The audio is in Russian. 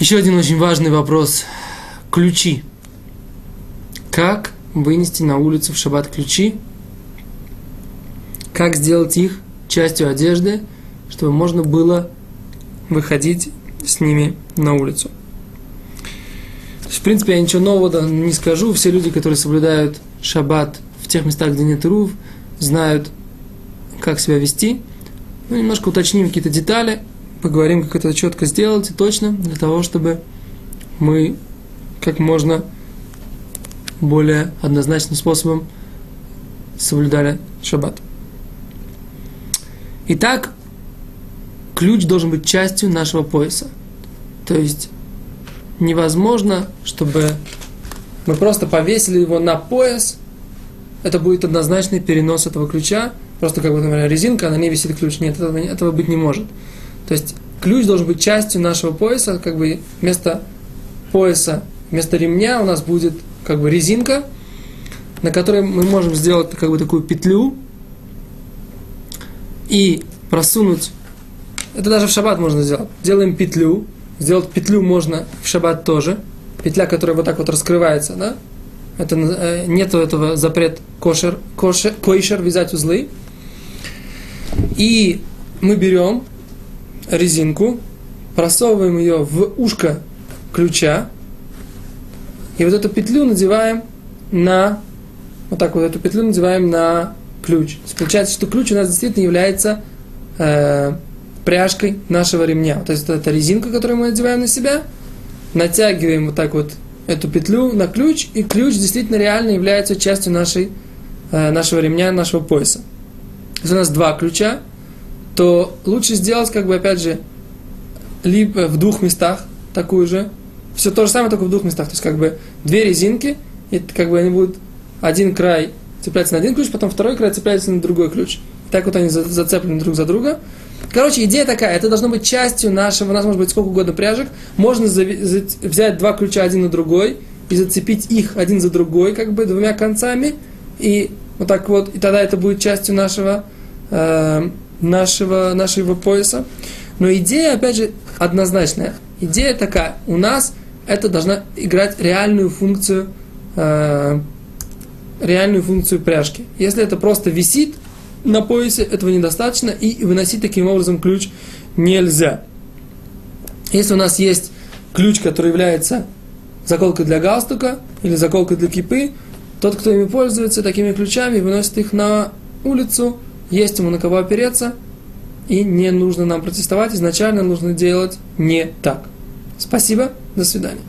Еще один очень важный вопрос. Ключи. Как вынести на улицу в шаббат ключи? Как сделать их частью одежды, чтобы можно было выходить с ними на улицу? в принципе, я ничего нового не скажу. Все люди, которые соблюдают шаббат в тех местах, где нет рув, знают, как себя вести. Ну, немножко уточним какие-то детали, поговорим, как это четко сделать и точно, для того, чтобы мы как можно более однозначным способом соблюдали шаббат. Итак, ключ должен быть частью нашего пояса. То есть невозможно, чтобы мы просто повесили его на пояс, это будет однозначный перенос этого ключа, просто как бы, например, резинка, на ней висит ключ. Нет, этого, этого быть не может. То есть ключ должен быть частью нашего пояса, как бы вместо пояса, вместо ремня у нас будет как бы резинка, на которой мы можем сделать как бы такую петлю и просунуть. Это даже в шаббат можно сделать. Делаем петлю, Сделать петлю можно в шаббат тоже. Петля, которая вот так вот раскрывается, да? Это, э, нету этого запрет кошер, кошер, койшер вязать узлы. И мы берем резинку, просовываем ее в ушко ключа, и вот эту петлю надеваем на, вот так вот эту петлю надеваем на ключ. Получается, что ключ у нас действительно является э, пряжкой нашего ремня. То есть это резинка, которую мы надеваем на себя, натягиваем вот так вот эту петлю на ключ, и ключ действительно реально является частью нашей, э, нашего ремня, нашего пояса. Если у нас два ключа, то лучше сделать, как бы, опять же, либо в двух местах такую же, все то же самое, только в двух местах. То есть, как бы, две резинки, и как бы они будут один край цепляется на один ключ, потом второй край цепляется на другой ключ. И так вот они зацеплены друг за друга. Короче, идея такая, это должно быть частью нашего, у нас может быть сколько угодно пряжек, можно взять два ключа один на другой и зацепить их один за другой, как бы двумя концами, и вот так вот, и тогда это будет частью нашего, э, нашего, нашего пояса. Но идея, опять же, однозначная. Идея такая, у нас это должна играть реальную функцию, э, реальную функцию пряжки. Если это просто висит, на поясе, этого недостаточно, и выносить таким образом ключ нельзя. Если у нас есть ключ, который является заколкой для галстука или заколкой для кипы, тот, кто ими пользуется такими ключами, выносит их на улицу, есть ему на кого опереться, и не нужно нам протестовать, изначально нужно делать не так. Спасибо, до свидания.